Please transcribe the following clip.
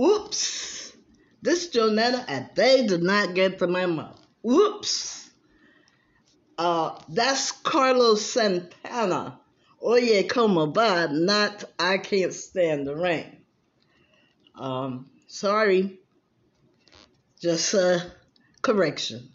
Oops. This Jonetta and they did not get to my mouth. Oops. Uh, that's Carlos Santana. Oye como va, not I can't stand the rain. Um, sorry. Just a correction.